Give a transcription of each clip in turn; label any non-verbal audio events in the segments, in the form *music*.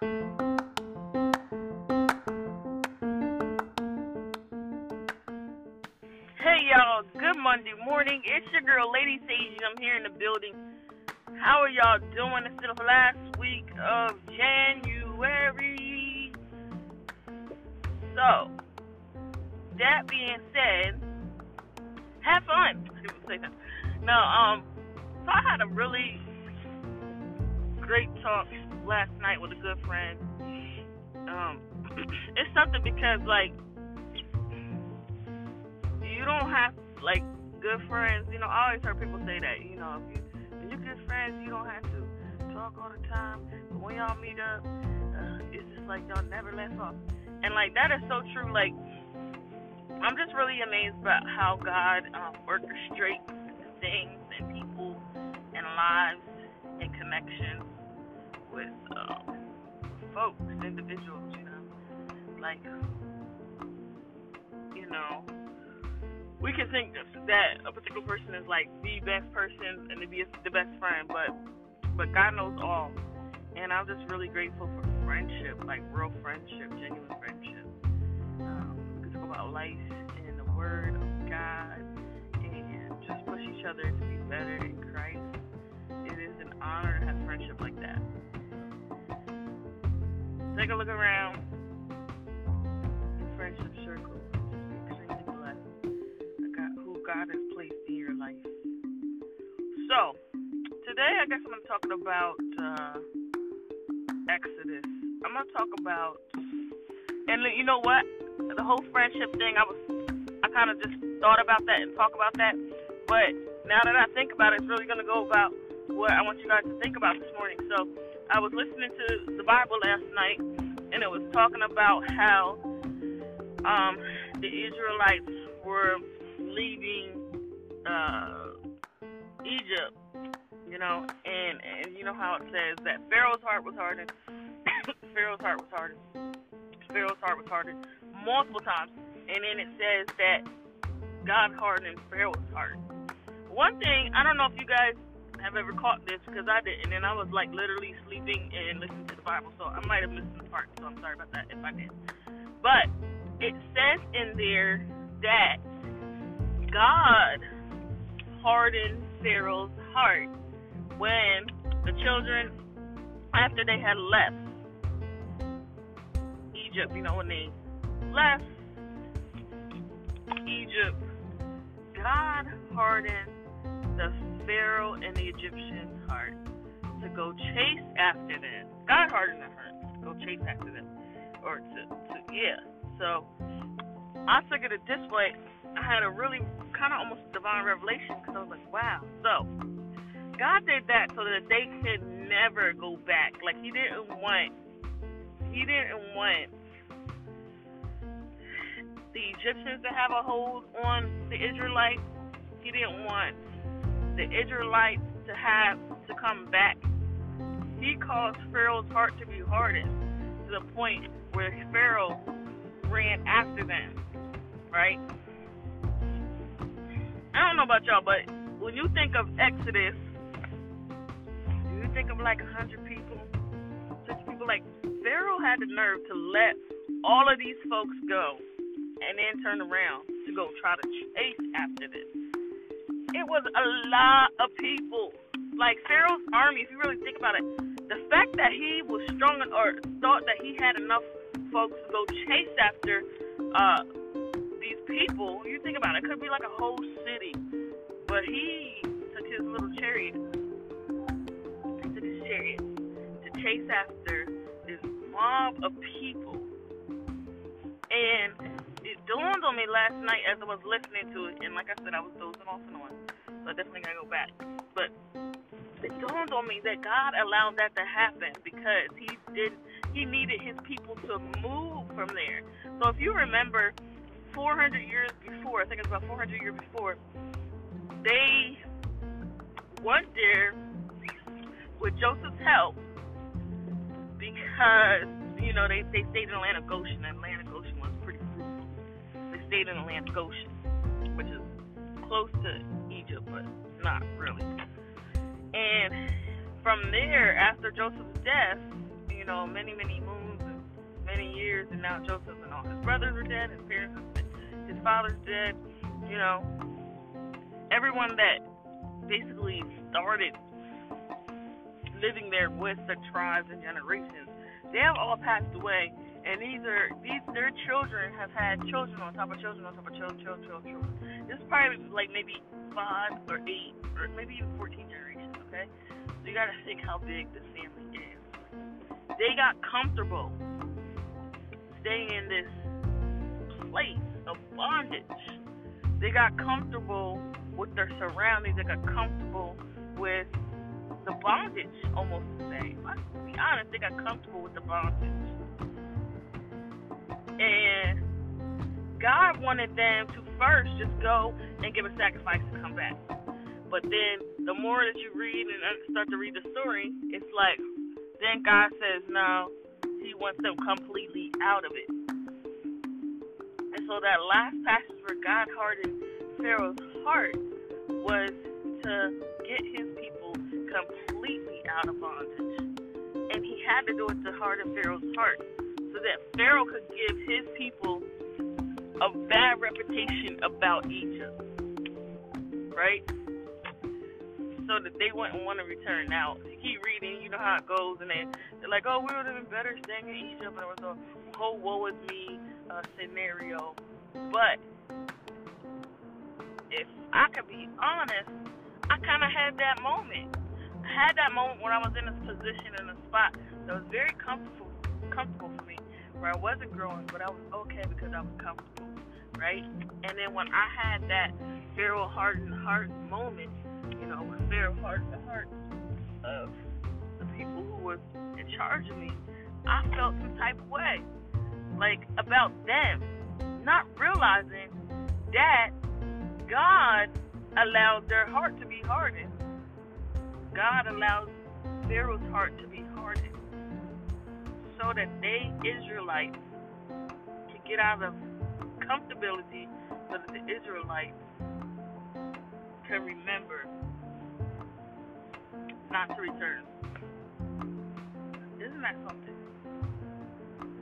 Hey y'all, good Monday morning. It's your girl, Lady Sage. I'm here in the building. How are y'all doing? It's the last week of January. So, that being said, have fun. *laughs* No, um, so I had a really great talk last night with a good friend. Um, *clears throat* it's something because like you don't have like good friends. You know, I always heard people say that. You know, if you when you're good friends, you don't have to talk all the time. But when y'all meet up, uh, it's just like y'all never let off. And like that is so true. Like I'm just really amazed about how God um, orchestrates things and people and lives and connections with um, folks, individuals. You know, like you know we can think that a particular person is like the best person and to be the best friend, but but God knows all. And I'm just really grateful for friendship, like real friendship, genuine friendship. Um, we talk about life and the Word of God, and just push each other to be better in Christ. It is an honor to have friendship like that. Take a look around. Friendship circle. God has placed in your life. So, today I guess I'm going to talk about uh, Exodus. I'm going to talk about, and you know what? The whole friendship thing, I was, I kind of just thought about that and talk about that. But now that I think about it, it's really going to go about what I want you guys to think about this morning. So, I was listening to the Bible last night, and it was talking about how um, the Israelites were leaving uh, Egypt, you know, and and you know how it says that Pharaoh's heart was hardened. *coughs* Pharaoh's heart was hardened. Pharaoh's heart was hardened multiple times, and then it says that God hardened Pharaoh's heart. One thing I don't know if you guys have ever caught this because I didn't, and I was like literally sleeping and listening to the Bible, so I might have missed some part. So I'm sorry about that if I did. But it says in there that God hardened Pharaoh's heart when the children, after they had left Egypt, you know, when they left Egypt, God hardened the Pharaoh and the Egyptian heart to go chase after them. God hardened their heart to go chase after them. Or to, to yeah. So I figured it this way. I had a really kind of almost divine revelation because I was like, wow. So God did that so that they could never go back. Like He didn't want, He didn't want the Egyptians to have a hold on the Israelites. He didn't want the Israelites to have to come back. He caused Pharaoh's heart to be hardened to the point where Pharaoh ran after them, right? I don't know about y'all, but when you think of Exodus, you think of like a hundred people, fifty people? Like Pharaoh had the nerve to let all of these folks go, and then turn around to go try to chase after them. It was a lot of people. Like Pharaoh's army, if you really think about it, the fact that he was strong or thought that he had enough folks to go chase after uh, these people, you think about it, it could be like a whole city. But he took his little chariot, he took his chariot to chase after this mob of people. And it dawned on me last night as I was listening to it, and like I said, I was dozing off and on, so I definitely gotta go back. But it dawned on me that God allowed that to happen because He did He needed His people to move from there. So if you remember, 400 years before, I think it's about 400 years before, they went there with Joseph's help because, you know, they, they stayed in Atlantic Goshen, and Atlantic Goshen was pretty fruitful. They stayed in Atlantic Goshen, which is close to Egypt, but not really. And from there, after Joseph's death, you know, many, many moons and many years, and now Joseph and all his brothers are dead, his parents, his father's dead. You know, everyone that basically started living there with the tribes and generations, they have all passed away. And these are these their children have had children on top of children on top of children, children, children, children. This is probably like maybe five or eight or maybe even fourteen generations. Okay, so you gotta think how big this family is. They got comfortable staying in this place of bondage. They got comfortable with their surroundings. They got comfortable with the bondage, almost to say. Let's be honest, they got comfortable with the bondage. Wanted them to first just go and give a sacrifice and come back. But then the more that you read and start to read the story, it's like then God says no, He wants them completely out of it. And so that last passage where God hardened Pharaoh's heart was to get his people completely out of bondage. And he had to do it to harden Pharaoh's heart so that Pharaoh could give his people a bad reputation about Egypt. Right? So that they wouldn't want to return. Now, you keep reading, you know how it goes, and then they're like, oh, we would have been better staying in Egypt, and it was a whole woe is me uh, scenario. But if I could be honest, I kind of had that moment. I had that moment when I was in a position in a spot that was very comfortable, comfortable for me, where I wasn't growing, but I was okay because I was comfortable, right? And then when I had that Pharaoh hardened heart moment, you know, when Pharaoh hardened heart of the people who were in charge of me, I felt some type of way, like about them, not realizing that God allowed their heart to be hardened. God allowed Pharaoh's heart to be hardened so that they, Israelites, could get out of comfortability so that the Israelites can remember not to return. Isn't that something?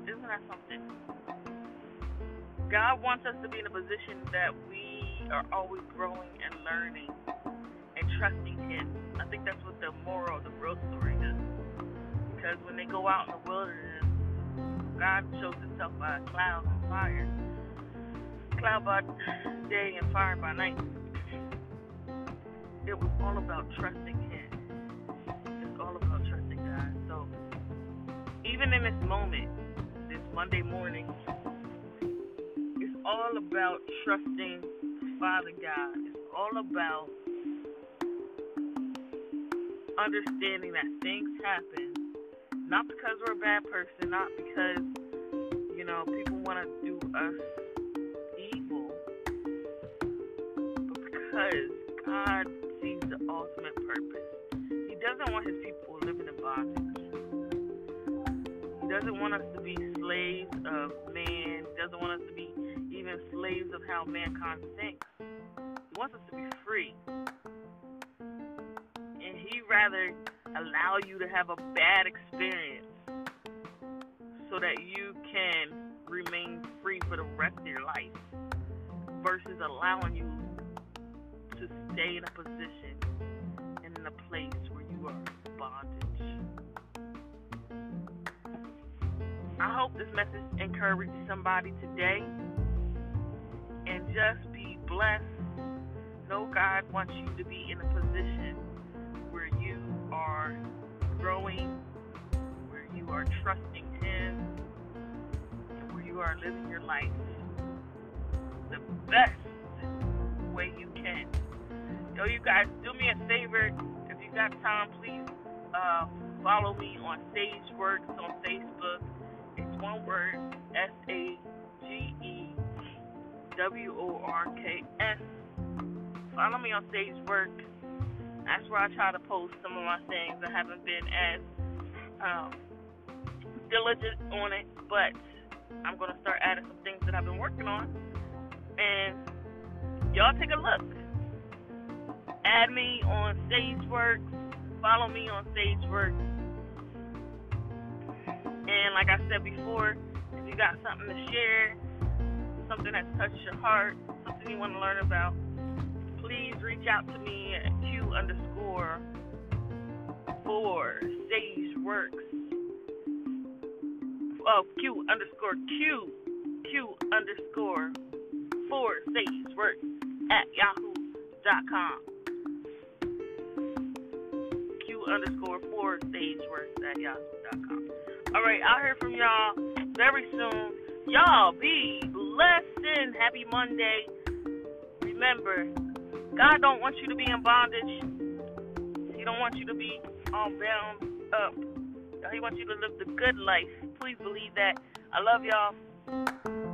Isn't that something? God wants us to be in a position that we are always growing and learning and trusting Him. I think that's what the moral of the real story is. Because when they go out in the wilderness, God shows Himself by clouds and fire, cloud by day and fire by night. It was all about trusting Him. It's all about trusting God. So even in this moment, this Monday morning, it's all about trusting Father God It's all about understanding that things happen, not because we're a bad person, not because, you know, people want to do us evil, but because God sees the ultimate purpose. He doesn't want his people living in bondage. He doesn't want us to be slaves of man. He doesn't want us to be even slaves of how mankind thinks. He wants us to be free. He rather allow you to have a bad experience so that you can remain free for the rest of your life versus allowing you to stay in a position and in a place where you are bondage. I hope this message encourages somebody today and just be blessed. Know God wants you to be in a position are trusting Him, and where you are living your life the best way you can. Yo, you guys, do me a favor. If you got time, please uh, follow me on Sageworks on Facebook. It's one word, S A G E W O R K S. Follow me on Sagework. That's where I try to post some of my things. I haven't been as um, diligent on it, but I'm going to start adding some things that I've been working on. And y'all take a look. Add me on Sageworks. Follow me on Sageworks. And like I said before, if you got something to share, something that's touched your heart, something you want to learn about, please reach out to me at Q underscore four Sage Works. Oh, Q underscore Q Q underscore four Sage Works at yahoo.com. Q underscore four stage Works at yahoo.com. All right, I'll hear from y'all very soon. Y'all be blessed and happy Monday. Remember, God don't want you to be in bondage. He don't want you to be all bound up. He wants you to live the good life. Please believe that. I love y'all.